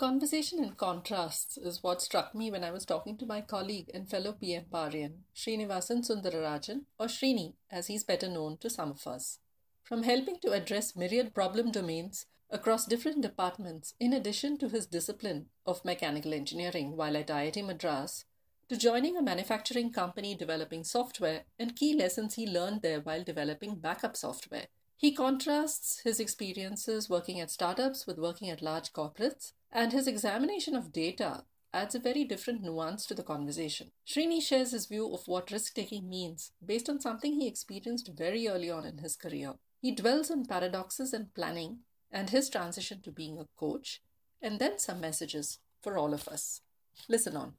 Conversation in contrasts is what struck me when I was talking to my colleague and fellow PM Powerian, Srinivasan Sundararajan, or Srini, as he's better known to some of us. From helping to address myriad problem domains across different departments, in addition to his discipline of mechanical engineering while at IIT Madras, to joining a manufacturing company developing software and key lessons he learned there while developing backup software. He contrasts his experiences working at startups with working at large corporates and his examination of data adds a very different nuance to the conversation. Srini shares his view of what risk taking means based on something he experienced very early on in his career. He dwells on paradoxes and planning and his transition to being a coach, and then some messages for all of us. Listen on.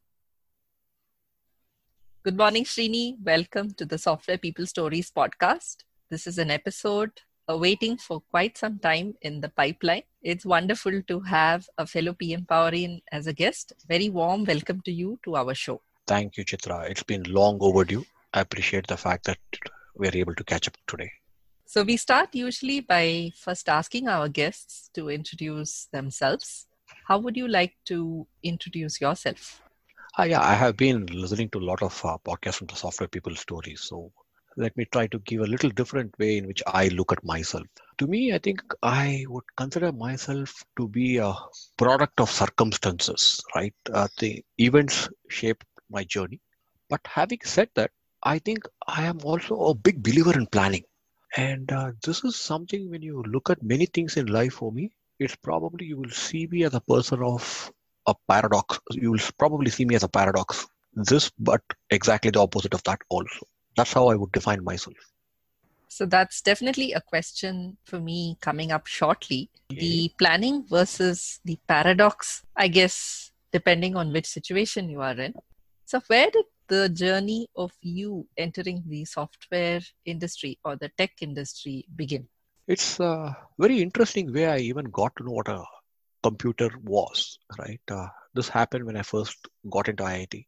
Good morning, Srini. Welcome to the Software People Stories podcast. This is an episode waiting for quite some time in the pipeline. It's wonderful to have a fellow PM Powerian as a guest. Very warm welcome to you to our show. Thank you, Chitra. It's been long overdue. I appreciate the fact that we're able to catch up today. So, we start usually by first asking our guests to introduce themselves. How would you like to introduce yourself? Uh, yeah, I have been listening to a lot of uh, podcasts from the software people stories. So let me try to give a little different way in which I look at myself. To me, I think I would consider myself to be a product of circumstances, right? Uh, the events shaped my journey. But having said that, I think I am also a big believer in planning. And uh, this is something when you look at many things in life for me, it's probably you will see me as a person of a paradox. You will probably see me as a paradox. This, but exactly the opposite of that also that's how I would define myself. So that's definitely a question for me coming up shortly. The planning versus the paradox, I guess, depending on which situation you are in. So, where did the journey of you entering the software industry or the tech industry begin? It's a very interesting way I even got to know what a computer was, right? Uh, this happened when I first got into IIT,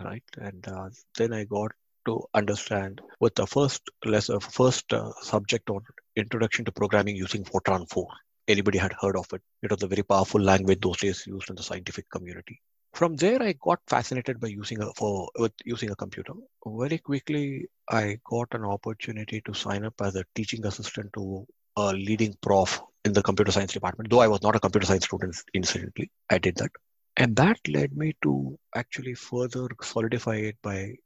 right? And uh, then I got to understand with the first lesson, first uh, subject on introduction to programming using Fortran 4. Anybody had heard of it? It was a very powerful language those days used in the scientific community. From there, I got fascinated by using a for with using a computer. Very quickly, I got an opportunity to sign up as a teaching assistant to a leading prof in the computer science department. Though I was not a computer science student incidentally, I did that. And that led me to actually further solidify it by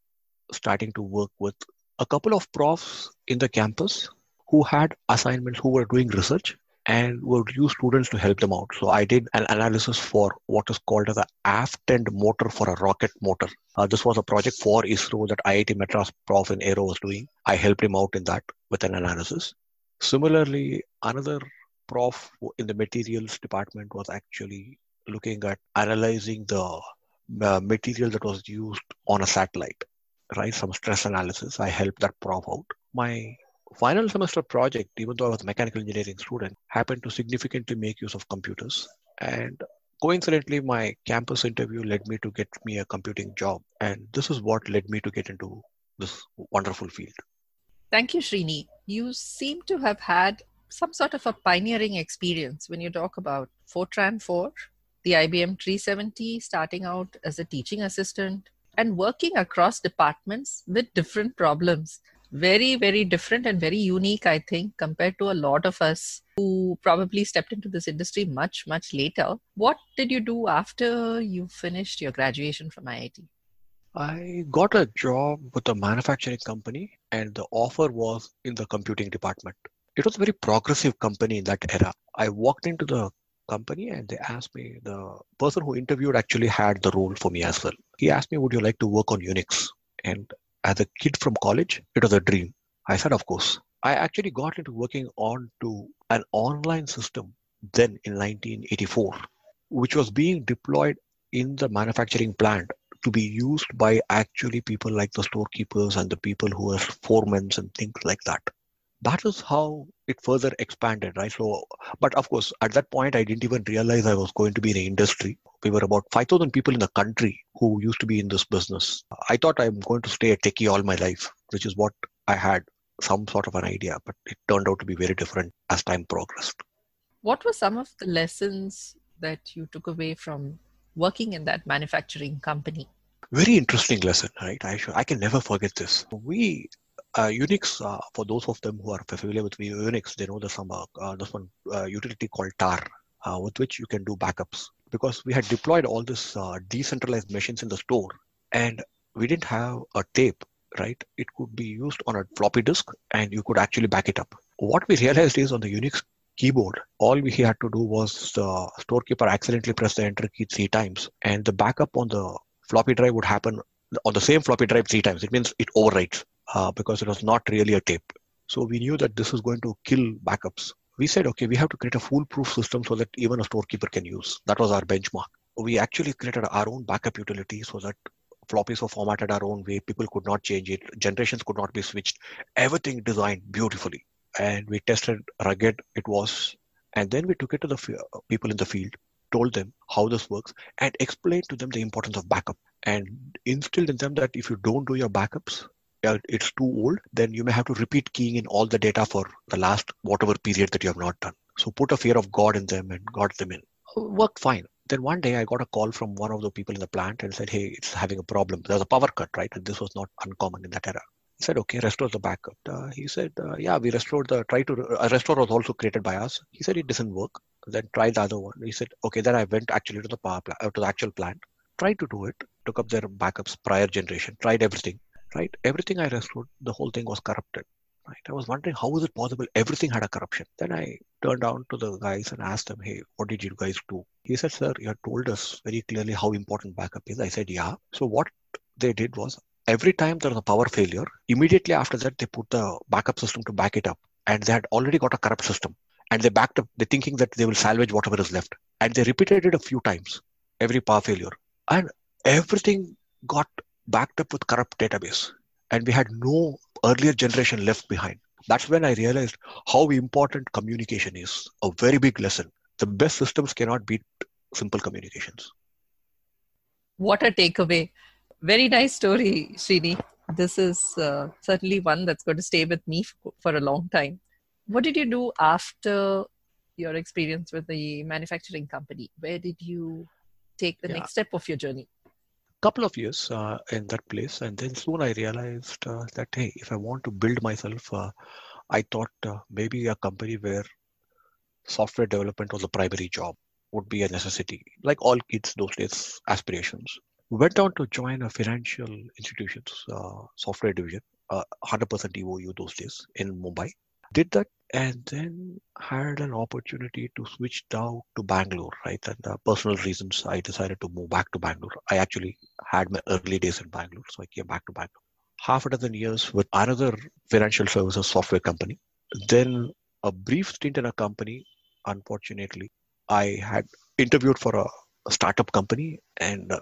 starting to work with a couple of profs in the campus who had assignments, who were doing research and would use students to help them out. So I did an analysis for what is called as the aft end motor for a rocket motor. Uh, this was a project for ISRO that IIT Madras prof in Aero was doing. I helped him out in that with an analysis. Similarly, another prof in the materials department was actually looking at analyzing the uh, material that was used on a satellite write some stress analysis. I helped that prof out. My final semester project, even though I was a mechanical engineering student, happened to significantly make use of computers. And coincidentally, my campus interview led me to get me a computing job. And this is what led me to get into this wonderful field. Thank you, Srini. You seem to have had some sort of a pioneering experience when you talk about Fortran 4, the IBM 370, starting out as a teaching assistant, and working across departments with different problems. Very very different and very unique i think compared to a lot of us who probably stepped into this industry much much later. What did you do after you finished your graduation from iit i got a job with a manufacturing company and the offer was in the computing department. It was a very progressive company in that era. I walked into the company and they asked me the person who interviewed actually had the role for me as well he asked me would you like to work on unix and as a kid from college it was a dream I said, Of course. I actually got into working on to an online system then in 1984, which was being deployed in the manufacturing plant to be used by actually people like the storekeepers and the people who are foremen and things like that. That is how it further expanded, right? So, but of course, at that point, I didn't even realize I was going to be in the industry. We were about 5,000 people in the country who used to be in this business. I thought I'm going to stay a techie all my life, which is what I had some sort of an idea, but it turned out to be very different as time progressed. What were some of the lessons that you took away from working in that manufacturing company? Very interesting lesson, right? I, I can never forget this. We Unix, uh, for those of them who are familiar with Unix, they know there's some uh, uh this one uh, utility called tar, uh, with which you can do backups. Because we had deployed all this decentralized machines in the store, and we didn't have a tape, right? It could be used on a floppy disk, and you could actually back it up. What we realized is on the Unix keyboard, all we had to do was the storekeeper accidentally press the enter key three times, and the backup on the floppy drive would happen on the same floppy drive three times. It means it overwrites uh, because it was not really a tape. So we knew that this was going to kill backups. We said, okay, we have to create a foolproof system so that even a storekeeper can use. That was our benchmark. We actually created our own backup utility so that floppies were formatted our own way. People could not change it. Generations could not be switched. Everything designed beautifully. And we tested rugged it was. And then we took it to the f- people in the field, told them how this works, and explained to them the importance of backup and instilled in them that if you don't do your backups, it's too old, then you may have to repeat keying in all the data for the last whatever period that you have not done. So put a fear of God in them and got them in. Worked fine. Then one day I got a call from one of the people in the plant and said, Hey, it's having a problem. There's a power cut, right? And this was not uncommon in that era. I said, okay, restore the backup. Uh, he said, uh, yeah, we restored the, try to, a restore was also created by us. He said it doesn't work. Then try the other one. He said, okay, then I went actually to the power plant, uh, to the actual plant, tried to do it, took up their backups prior generation, tried everything right? Everything I restored, the whole thing was corrupted. Right? I was wondering how is it possible everything had a corruption. Then I turned down to the guys and asked them, "Hey, what did you guys do?" He said, "Sir, you had told us very clearly how important backup is." I said, "Yeah." So what they did was every time there was a power failure, immediately after that they put the backup system to back it up, and they had already got a corrupt system, and they backed up. They thinking that they will salvage whatever is left, and they repeated it a few times every power failure, and everything got backed up with corrupt database. And we had no earlier generation left behind. That's when i realized how important communication is. A very big lesson. The best systems cannot beat simple communications. What a takeaway. Very nice story srini. This is uh, certainly one that's going to stay with me for a long time. What did you do after your experience with the manufacturing company? Where did you take the yeah. next step of your journey couple of years uh, in that place and then soon i realized uh, that hey if i want to build myself uh, i thought uh, maybe a company where software development was a primary job would be a necessity like all kids those days aspirations. Went on to join a financial institutions uh, software division 100% uh, eou those days in mumbai. Did that and then had an opportunity to switch down to Bangalore, right? And personal reasons, I decided to move back to Bangalore. I actually had my early days in Bangalore, so I came back to Bangalore. Half a dozen years with another financial services software company. Then a brief stint in a company. Unfortunately, I had interviewed for a, a startup company and uh,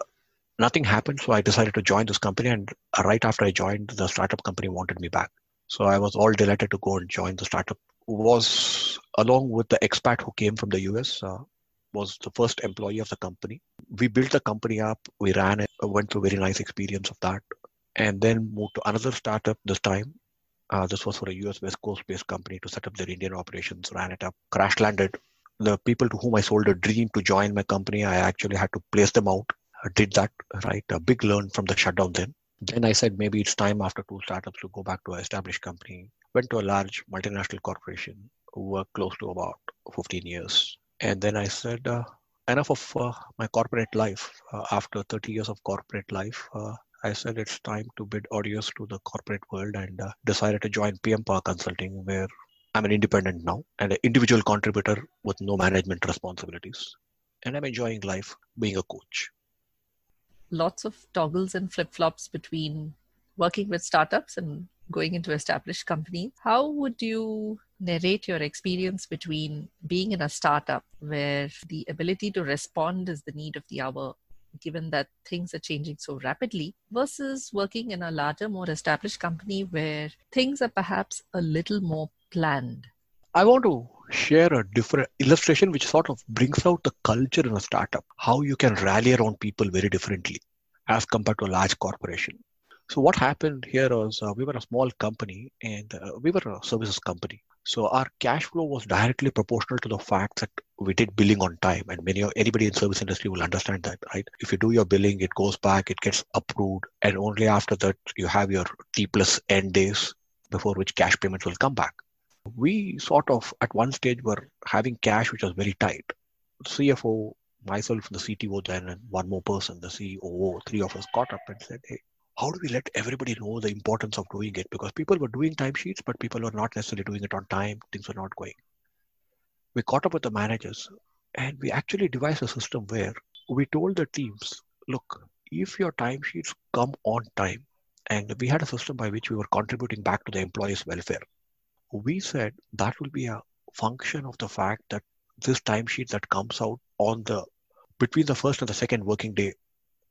nothing happened. So I decided to join this company. And right after I joined, the startup company wanted me back. So I was all delighted to go and join the startup. Was along with the expat who came from the US, uh, was the first employee of the company. We built the company up, we ran it, went through a very nice experience of that, and then moved to another startup this time. Uh, this was for a US West Coast based company to set up their Indian operations, ran it up, crash landed. The people to whom I sold a dream to join my company, I actually had to place them out. I did that, right? A big learn from the shutdown then. Then I said maybe it's time after two startups to go back to an established company. Went to a large multinational corporation, worked close to about 15 years. And then I said, uh, enough of uh, my corporate life. Uh, after 30 years of corporate life, uh, I said it's time to bid adios to the corporate world and uh, decided to join PM Power Consulting, where I'm an independent now and an individual contributor with no management responsibilities. And I'm enjoying life being a coach lots of toggles and flip flops between working with startups and going into established companies. How would you narrate your experience between being in a startup where the ability to respond is the need of the hour, given that things are changing so rapidly, versus working in a larger, more established company where things are perhaps a little more planned? I want to share a different illustration which sort of brings out the culture in a startup, how you can rally around people very differently as compared to a large corporation. So what happened here was uh, we were a small company and uh, we were a services company. So our cash flow was directly proportional to the fact that we did billing on time, and many anybody in service industry will understand that, right? If you do your billing, it goes back, it gets approved, and only after that you have your T plus N days before which cash payments will come back. We sort of at one stage were having cash which was very tight. CFO, myself, the CTO then, and one more person, the COO, three of us got up and said, "Hey, how do we let everybody know the importance of doing it? Because people were doing timesheets, but people were not necessarily doing it on time. Things were not going. We caught up with the managers and we actually devised a system where we told the teams, look, if your timesheets come on time, and we had a system by which we were contributing back to the employees' welfare. We said that will be a function of the fact that this timesheet that comes out on the between the first and the second working day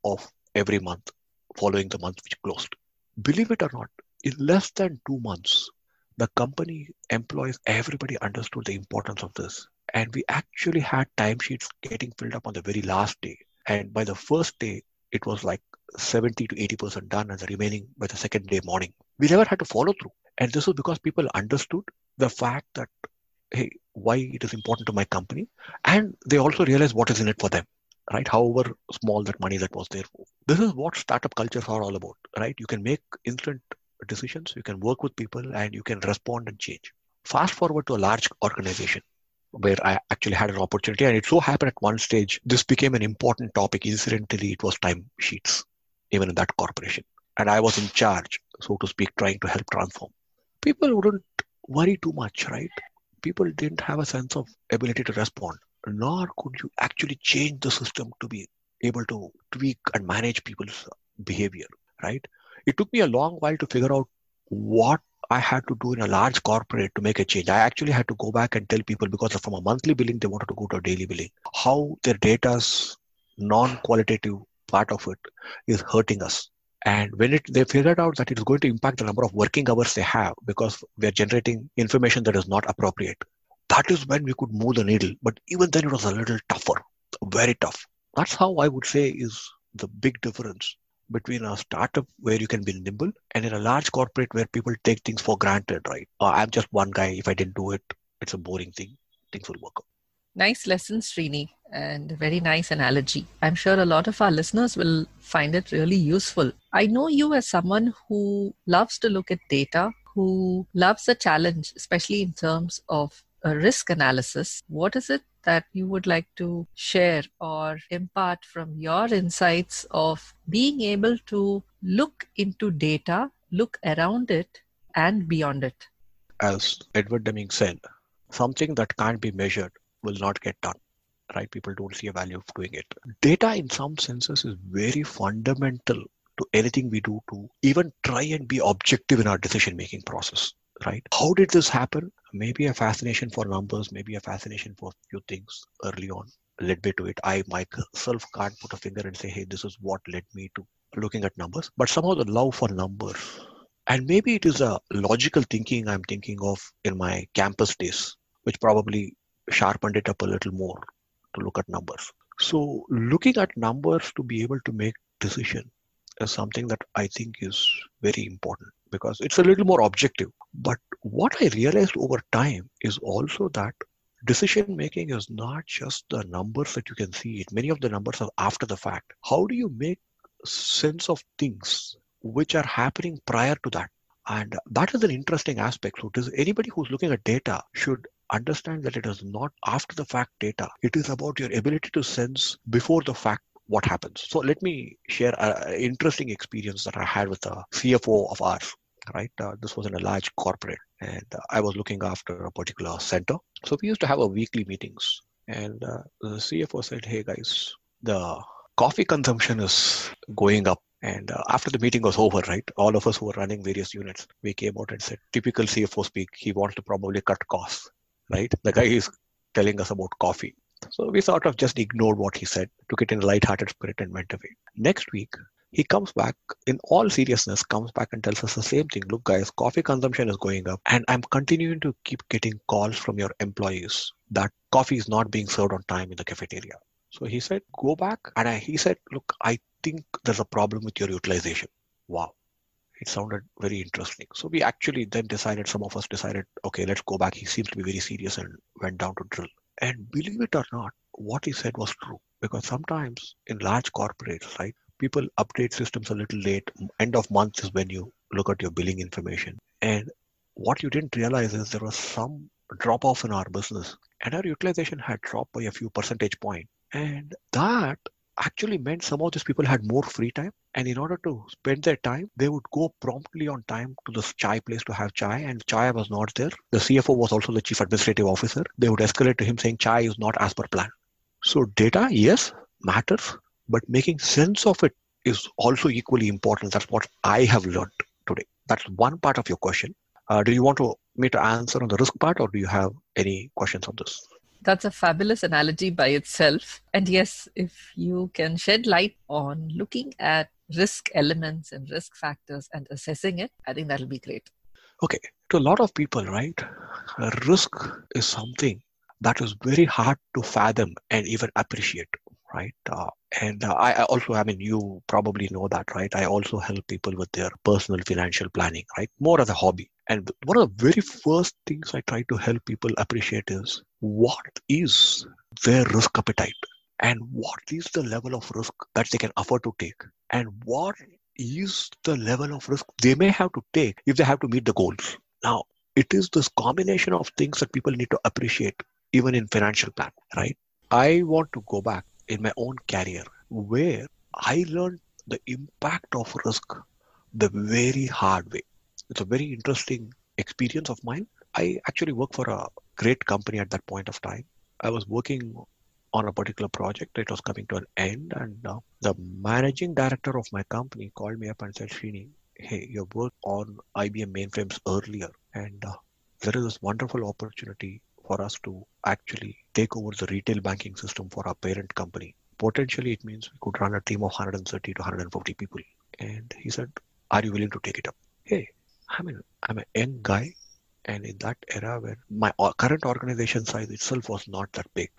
of every month following the month which closed. Believe it or not, in less than two months, the company employees, everybody understood the importance of this. And we actually had timesheets getting filled up on the very last day. And by the first day, it was like 70 to 80% done, and the remaining by the second day morning. We never had to follow through. And this was because people understood the fact that, hey, why it is important to my company. And they also realized what is in it for them right? However small that money that was there. This is what startup cultures are all about, right? You can make instant decisions, you can work with people, and you can respond and change. Fast forward to a large organization where I actually had an opportunity, and it so happened at one stage this became an important topic. Incidentally, it was time sheets, even in that corporation, and I was in charge, so to speak, trying to help transform. People wouldn't worry too much, right? People didn't have a sense of ability to respond nor could you actually change the system to be able to tweak and manage people's behavior, right? It took me a long while to figure out what I had to do in a large corporate to make a change. I actually had to go back and tell people because from a monthly billing, they wanted to go to a daily billing, how their data's non qualitative part of it is hurting us. And when it, they figured out that it is going to impact the number of working hours they have because we are generating information that is not appropriate, that is when we could move the needle. But even then, it was a little tougher, very tough. That's how I would say is the big difference between a startup where you can be nimble and in a large corporate where people take things for granted, right? Uh, I'm just one guy. If I didn't do it, it's a boring thing. Things will work out. Nice lesson, Srini, and very nice analogy. I'm sure a lot of our listeners will find it really useful. I know you as someone who loves to look at data, who loves a challenge, especially in terms of a risk analysis, what is it that you would like to share or impart from your insights of being able to look into data, look around it, and beyond it? As Edward Deming said, something that can't be measured will not get done. Right? People don't see a value of doing it. Data, in some senses, is very fundamental to anything we do to even try and be objective in our decision making process right? How did this happen? Maybe a fascination for numbers, maybe a fascination for a few things early on led me to it. I myself can't put a finger and say, hey, this is what led me to looking at numbers, but somehow the love for numbers. And maybe it is a logical thinking I'm thinking of in my campus days, which probably sharpened it up a little more to look at numbers. So looking at numbers to be able to make decision is something that I think is very important because it's a little more objective. But what I realized over time is also that decision making is not just the numbers that you can see. It many of the numbers are after the fact. How do you make sense of things which are happening prior to that? And that is an interesting aspect. So does anybody who's looking at data should understand that it is not after the fact data. It is about your ability to sense before the fact what happens. So let me share an interesting experience that i had with a cfo of ours right? Uh, this was in a large corporate, and uh, I was looking after a particular center. So we used to have a weekly meetings, and uh, the CFO said, "Hey guys, the coffee consumption is going up And uh, after the meeting was over, right, all of us who were running various units, we came out and said, typical CFO speak, he wants to probably cut costs, right? The guy is telling us about coffee. So we sort of just ignored what he said, took it in a light-hearted spirit and went away. Next week, he comes back in all seriousness, comes back and tells us the same thing. Look, guys, coffee consumption is going up, and I'm continuing to keep getting calls from your employees that coffee is not being served on time in the cafeteria. So he said, go back. And I, he said, look, I think there's a problem with your utilization. Wow. It sounded very interesting. So we actually then decided, some of us decided, okay, let's go back. He seems to be very serious and went down to drill. And believe it or not, what he said was true. Because sometimes in large corporates, right, people update systems a little late. End of month is when you look at your billing information. And what you didn't realize is there was some drop off in our business. And our utilization had dropped by a few percentage point. and that actually meant some of these people had more free time. And in order to spend their time they would go promptly on time to the chai place to have chai. And chai was not there. The cfo was also the chief administrative officer. They would escalate to him saying chai is not as per plan. So data yes matters but making sense of it is also equally important that's what i have learned today that's one part of your question uh, do you want to, me to answer on the risk part or do you have any questions on this that's a fabulous analogy by itself. And yes, if you can shed light on looking at risk elements and risk factors and assessing it, I think that'll be great. Okay. To a lot of people, right, risk is something that is very hard to fathom and even appreciate, right? Uh, and uh, I, I also, I mean, you probably know that, right? I also help people with their personal financial planning, right? More as a hobby. And one of the very first things I try to help people appreciate is what is their risk appetite and what is the level of risk that they can afford to take and what is the level of risk they may have to take if they have to meet the goals. Now, it is this combination of things that people need to appreciate even in financial plan, right? I want to go back in my own career where I learned the impact of risk the very hard way. It's a very interesting experience of mine. I actually work for a great company at that point of time. I was working on a particular project. It was coming to an end, and uh, the managing director of my company called me up and said, Srini, hey, you worked on IBM mainframes earlier, and uh, there is this wonderful opportunity for us to actually take over the retail banking system for our parent company. Potentially, it means we could run a team of 130 to 150 people. And he said, Are you willing to take it up? Hey, I mean, I'm a young guy, and in that era where my current organization size itself was not that big,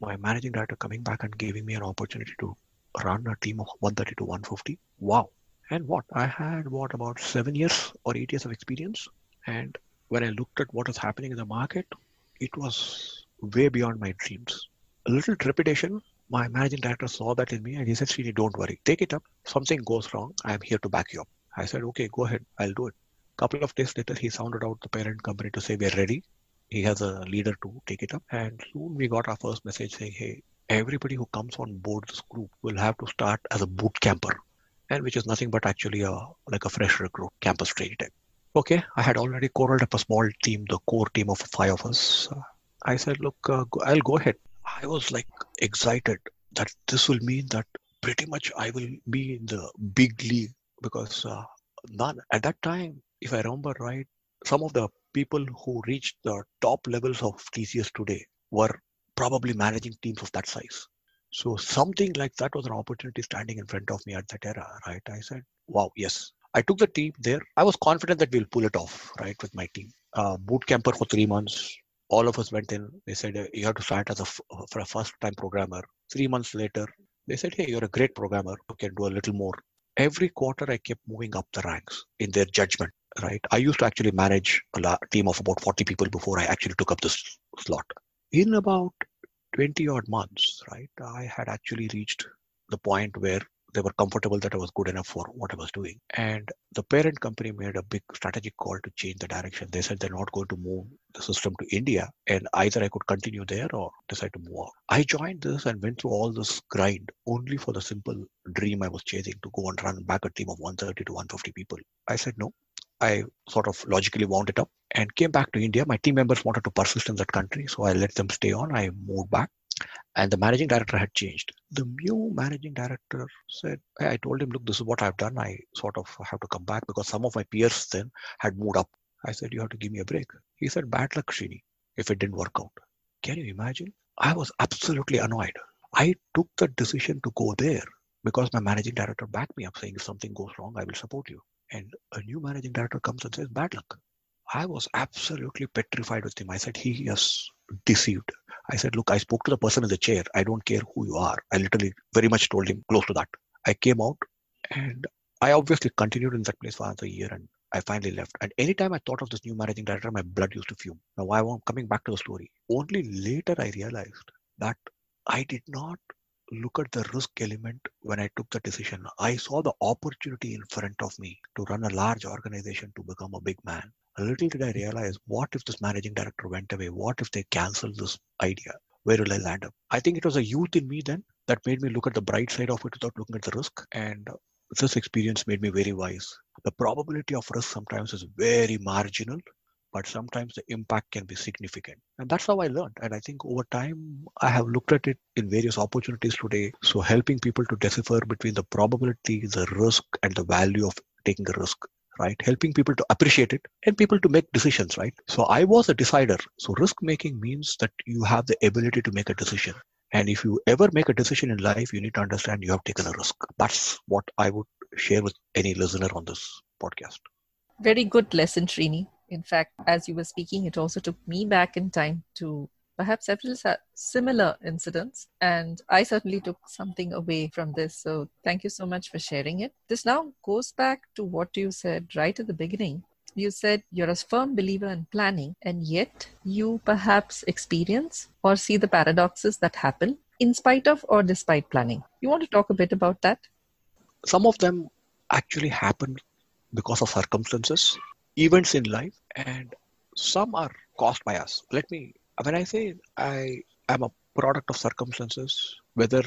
my managing director coming back and giving me an opportunity to run a team of 130 to 150. Wow. And what? I had what about seven years or eight years of experience. And when I looked at what was happening in the market, it was way beyond my dreams. A little trepidation. My managing director saw that in me and he said, Srini, don't worry. Take it up. Something goes wrong. I'm here to back you up. I said, okay, go ahead. I'll do it couple of days later, he sounded out the parent company to say we're ready. He has a leader to take it up. And soon we got our first message saying, hey, everybody who comes on board this group will have to start as a boot camper. And which is nothing but actually a like a fresh recruit campus training type. Okay, I had already corralled up a small team, the core team of five of us. I said, look, uh, I'll go ahead. I was like excited that this will mean that pretty much I will be in the big league because uh, none at that time if I remember right, some of the people who reached the top levels of TCS today were probably managing teams of that size. So something like that was an opportunity standing in front of me at that era, right? I said, wow, yes. I took the team there. I was confident that we'll pull it off, right, with my team. Uh, boot camper for three months. All of us went in. They said, you have to start as a, for a first time programmer. Three months later, they said, hey, you're a great programmer. You can do a little more. Every quarter, I kept moving up the ranks in their judgment right? I used to actually manage a team of about 40 people before I actually took up this slot. In about 20 odd months, right, I had actually reached the point where they were comfortable that I was good enough for what I was doing. And the parent company made a big strategic call to change the direction. They said they're not going to move the system to India, and either I could continue there or decide to move out. I joined this and went through all this grind only for the simple dream I was chasing to go and run back a team of 130 to 150 people. I said, no, I sort of logically wound it up. And came back to India. My team members wanted to persist in that country, so I let them stay on. I moved back, and the managing director had changed. The new managing director said, I told him, Look, this is what I've done. I sort of have to come back because some of my peers then had moved up. I said, You have to give me a break. He said, Bad luck, Srini, if it didn't work out. Can you imagine? I was absolutely annoyed. I took the decision to go there because my managing director backed me up saying, If something goes wrong, I will support you. And a new managing director comes and says, Bad luck. I was absolutely petrified with him. I said, He has deceived. I said, Look, I spoke to the person in the chair. I don't care who you are. I literally very much told him close to that. I came out and I obviously continued in that place for another year and I finally left. And anytime I thought of this new managing director, my blood used to fume. Now, why I'm coming back to the story. Only later I realized that I did not look at the risk element when I took the decision. I saw the opportunity in front of me to run a large organization to become a big man. A little did I realize what if this managing director went away? What if they canceled this idea? Where will I land up? I think it was a youth in me then that made me look at the bright side of it without looking at the risk. And this experience made me very wise. The probability of risk sometimes is very marginal, but sometimes the impact can be significant. And that's how I learned. And I think over time, I have looked at it in various opportunities today. So helping people to decipher between the probability, the risk, and the value of taking a risk right? Helping people to appreciate it and people to make decisions, right? So I was a decider. So risk making means that you have the ability to make a decision. And if you ever make a decision in life, you need to understand you have taken a risk. That's what I would share with any listener on this podcast. Very good lesson, Srini. In fact, as you were speaking, it also took me back in time to perhaps several similar incidents. And I certainly took something away from this. So thank you so much for sharing it. This now goes back to what you said right at the beginning. You said you're a firm believer in planning, and yet you perhaps experience or see the paradoxes that happen in spite of or despite planning. You want to talk a bit about that? Some of them actually happen because of circumstances, events in life, and some are caused by us. Let me when I say I am a product of circumstances, whether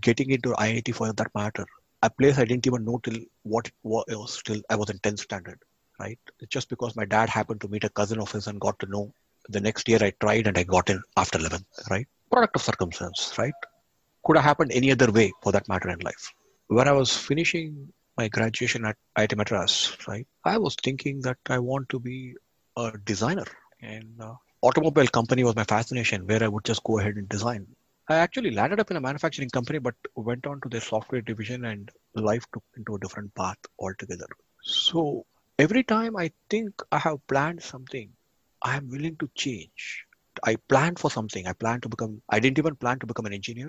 getting into IIT for that matter, a place I didn't even know till what it was till I was in 10th standard, right? Just because my dad happened to meet a cousin of his and got to know. The next year I tried and I got in after 11th, right? Product of circumstance, right? Could have happened any other way for that matter in life. When I was finishing my graduation at IIT Madras, right, I was thinking that I want to be a designer. And uh, automobile company was my fascination where I would just go ahead and design. I actually landed up in a manufacturing company, but went on to their software division and life took into a different path altogether. So every time I think I have planned something, I am willing to change. I planned for something. I planned to become, I didn't even plan to become an engineer.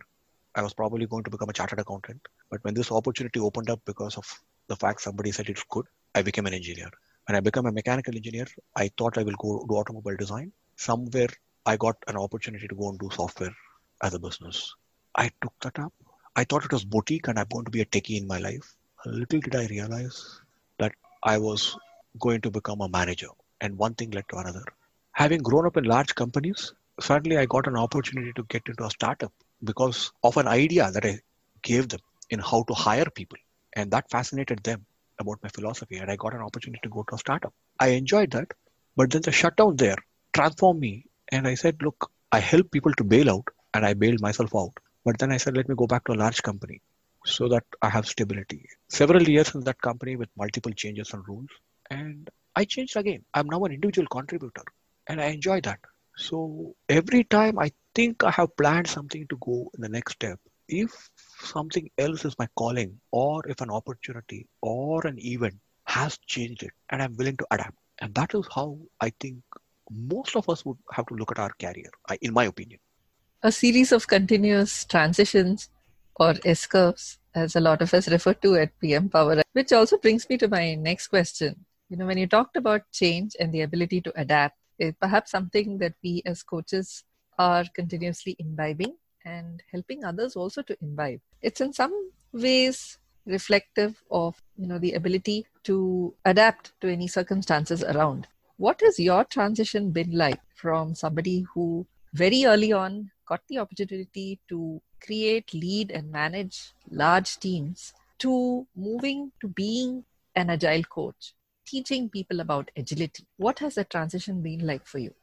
I was probably going to become a chartered accountant. But when this opportunity opened up because of the fact somebody said it's good, I became an engineer. When I became a mechanical engineer, I thought I will go do automobile design somewhere I got an opportunity to go and do software as a business. I took that up. I thought it was boutique and I'm going to be a techie in my life. Little did I realize that I was going to become a manager, and one thing led to another. Having grown up in large companies, suddenly I got an opportunity to get into a startup because of an idea that I gave them in how to hire people. And that fascinated them about my philosophy. And I got an opportunity to go to a startup. I enjoyed that. But then the shutdown there transformed me. And I said, look, I help people to bail out and I bailed myself out. But then I said, let me go back to a large company so that I have stability. Several years in that company with multiple changes and rules. And I changed again. I'm now an individual contributor and I enjoy that. So every time I think I have planned something to go in the next step, if something else is my calling or if an opportunity or an event has changed it and I'm willing to adapt. And that is how I think most of us would have to look at our career, in my opinion. A series of continuous transitions or S curves, as a lot of us refer to at PM Power, which also brings me to my next question. You know, when you talked about change and the ability to adapt, it perhaps something that we as coaches are continuously imbibing and helping others also to imbibe. It's in some ways reflective of you know the ability to adapt to any circumstances around what has your transition been like from somebody who very early on got the opportunity to create, lead, and manage large teams to moving to being an agile coach? teaching people about agility. What has the transition been like for you?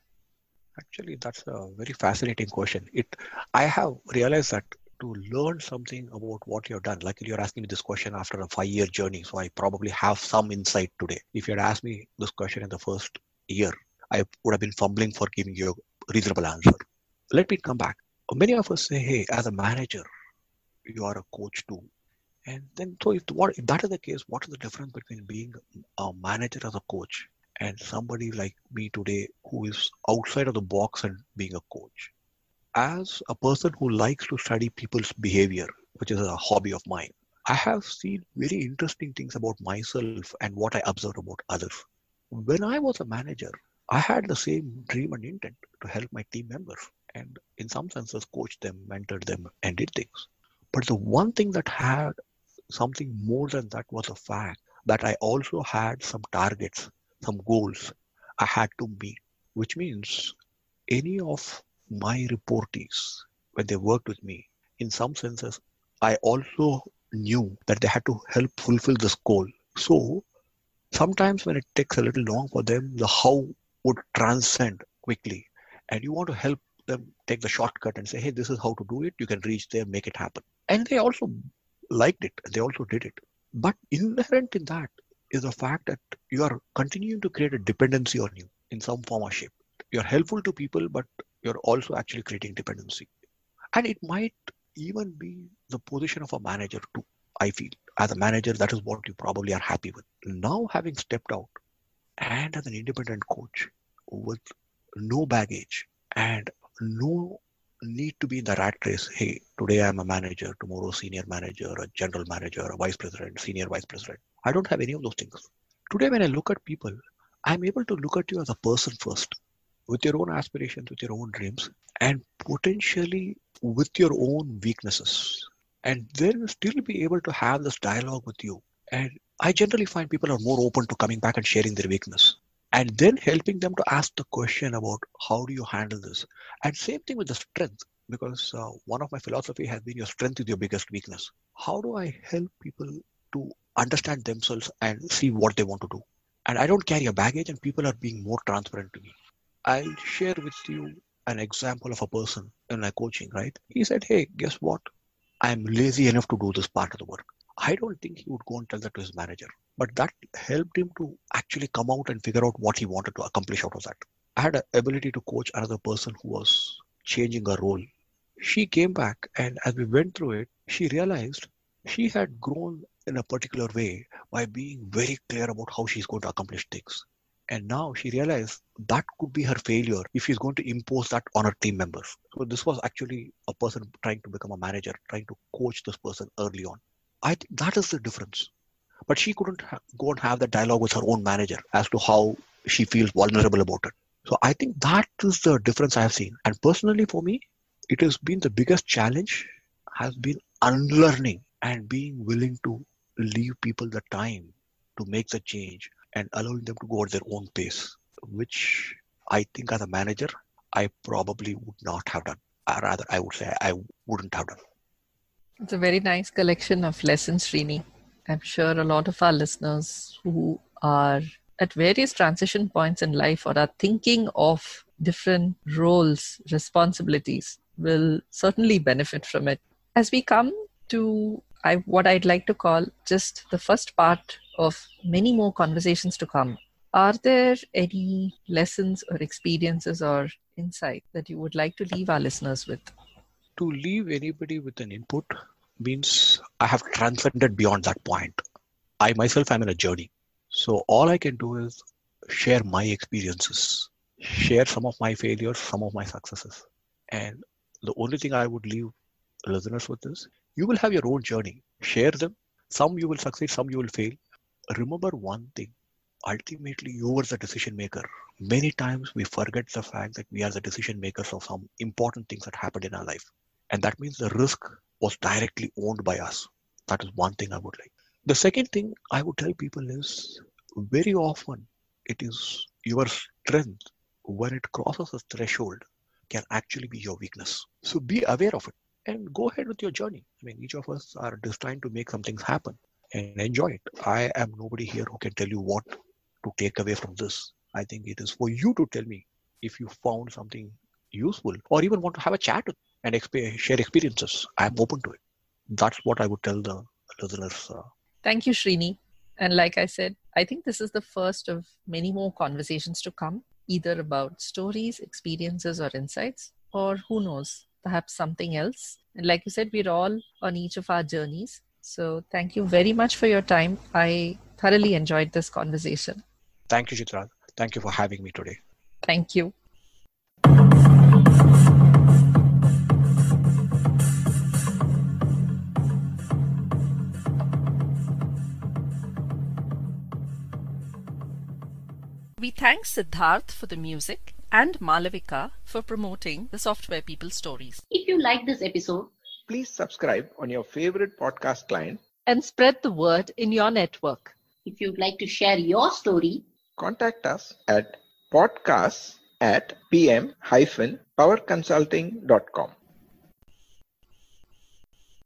Actually, that's a very fascinating question. It, I have realized that to learn something about what you've done. Luckily, you're asking me this question after a five year journey, so I probably have some insight today. If you had asked me this question in the first year, I would have been fumbling for giving you a reasonable answer. Let me come back. Many of us say, hey, as a manager, you are a coach too. And then, so if, what, if that is the case, what is the difference between being a manager as a coach and somebody like me today who is outside of the box and being a coach? As a person who likes to study people's behavior, which is a hobby of mine, I have seen very interesting things about myself and what I observe about others. When I was a manager, I had the same dream and intent to help my team members and, in some senses, coach them, mentored them, and did things. But the one thing that had something more than that was a fact that I also had some targets, some goals I had to meet, which means any of my reportees, when they worked with me, in some senses, I also knew that they had to help fulfill this goal. So sometimes when it takes a little long for them, the how would transcend quickly. And you want to help them take the shortcut and say, hey, this is how to do it. You can reach there, make it happen. And they also liked it. They also did it. But inherent in that is the fact that you are continuing to create a dependency on you in some form or shape. You're helpful to people, but you're also actually creating dependency. And it might even be the position of a manager too, I feel. As a manager, that is what you probably are happy with. Now, having stepped out and as an independent coach with no baggage and no need to be in the rat race. Hey, today I'm a manager, tomorrow senior manager, a general manager, a vice president, senior vice president. I don't have any of those things. Today, when I look at people, I'm able to look at you as a person first with your own aspirations, with your own dreams, and potentially with your own weaknesses. And then still be able to have this dialogue with you. And I generally find people are more open to coming back and sharing their weakness. And then helping them to ask the question about how do you handle this? And same thing with the strength, because uh, one of my philosophy has been your strength is your biggest weakness. How do I help people to understand themselves and see what they want to do? And I don't carry a baggage, and people are being more transparent to me. I'll share with you an example of a person in my coaching, right? He said, Hey, guess what? I'm lazy enough to do this part of the work. I don't think he would go and tell that to his manager, but that helped him to actually come out and figure out what he wanted to accomplish out of that. I had an ability to coach another person who was changing her role. She came back, and as we went through it, she realized she had grown in a particular way by being very clear about how she's going to accomplish things. And now she realized that could be her failure if she's going to impose that on her team members. So this was actually a person trying to become a manager, trying to coach this person early on. I think that is the difference. But she couldn't ha- go and have that dialogue with her own manager as to how she feels vulnerable about it. So I think that is the difference I have seen. And personally for me, it has been the biggest challenge has been unlearning and being willing to leave people the time to make the change and allowing them to go at their own pace, which I think as a manager, I probably would not have done. Or rather, I would say I wouldn't have done. It's a very nice collection of lessons, Srini. I'm sure a lot of our listeners who are at various transition points in life or are thinking of different roles, responsibilities, will certainly benefit from it. As we come to I, what I'd like to call just the first part of many more conversations to come. Are there any lessons or experiences or insight that you would like to leave our listeners with? To leave anybody with an input means I have transcended beyond that point. I myself am in a journey. So all I can do is share my experiences, share some of my failures, some of my successes. And the only thing I would leave listeners with is you will have your own journey. Share them. Some you will succeed, some you will fail remember one thing. Ultimately you are the decision maker. Many times we forget the fact that we are the decision makers of some important things that happened in our life. And that means the risk was directly owned by us. That is one thing i would like. The second thing i would tell people is very often it is your strength when it crosses a threshold can actually be your weakness. So be aware of it and go ahead with your journey. I mean each of us are destined to make some things happen and enjoy it. I am nobody here who can tell you what to take away from this. I think it is for you to tell me if you found something useful or even want to have a chat and exp- share experiences. I'm open to it. That's what I would tell the listeners. Uh, Thank you, Srini. And like I said, I think this is the first of many more conversations to come, either about stories, experiences, or insights, or who knows, perhaps something else. And like you said, we're all on each of our journeys. So thank you very much for your time. I thoroughly enjoyed this conversation. thank you, Chitra. Thank you for having me today. Thank you. We thank Siddharth for the music and Malavika for promoting the Software People stories. If you like this episode, Please subscribe on your favorite podcast client. And spread the word in your network. if you'd like to share your story, Contact us at podcasts at pm-powerconsulting.com.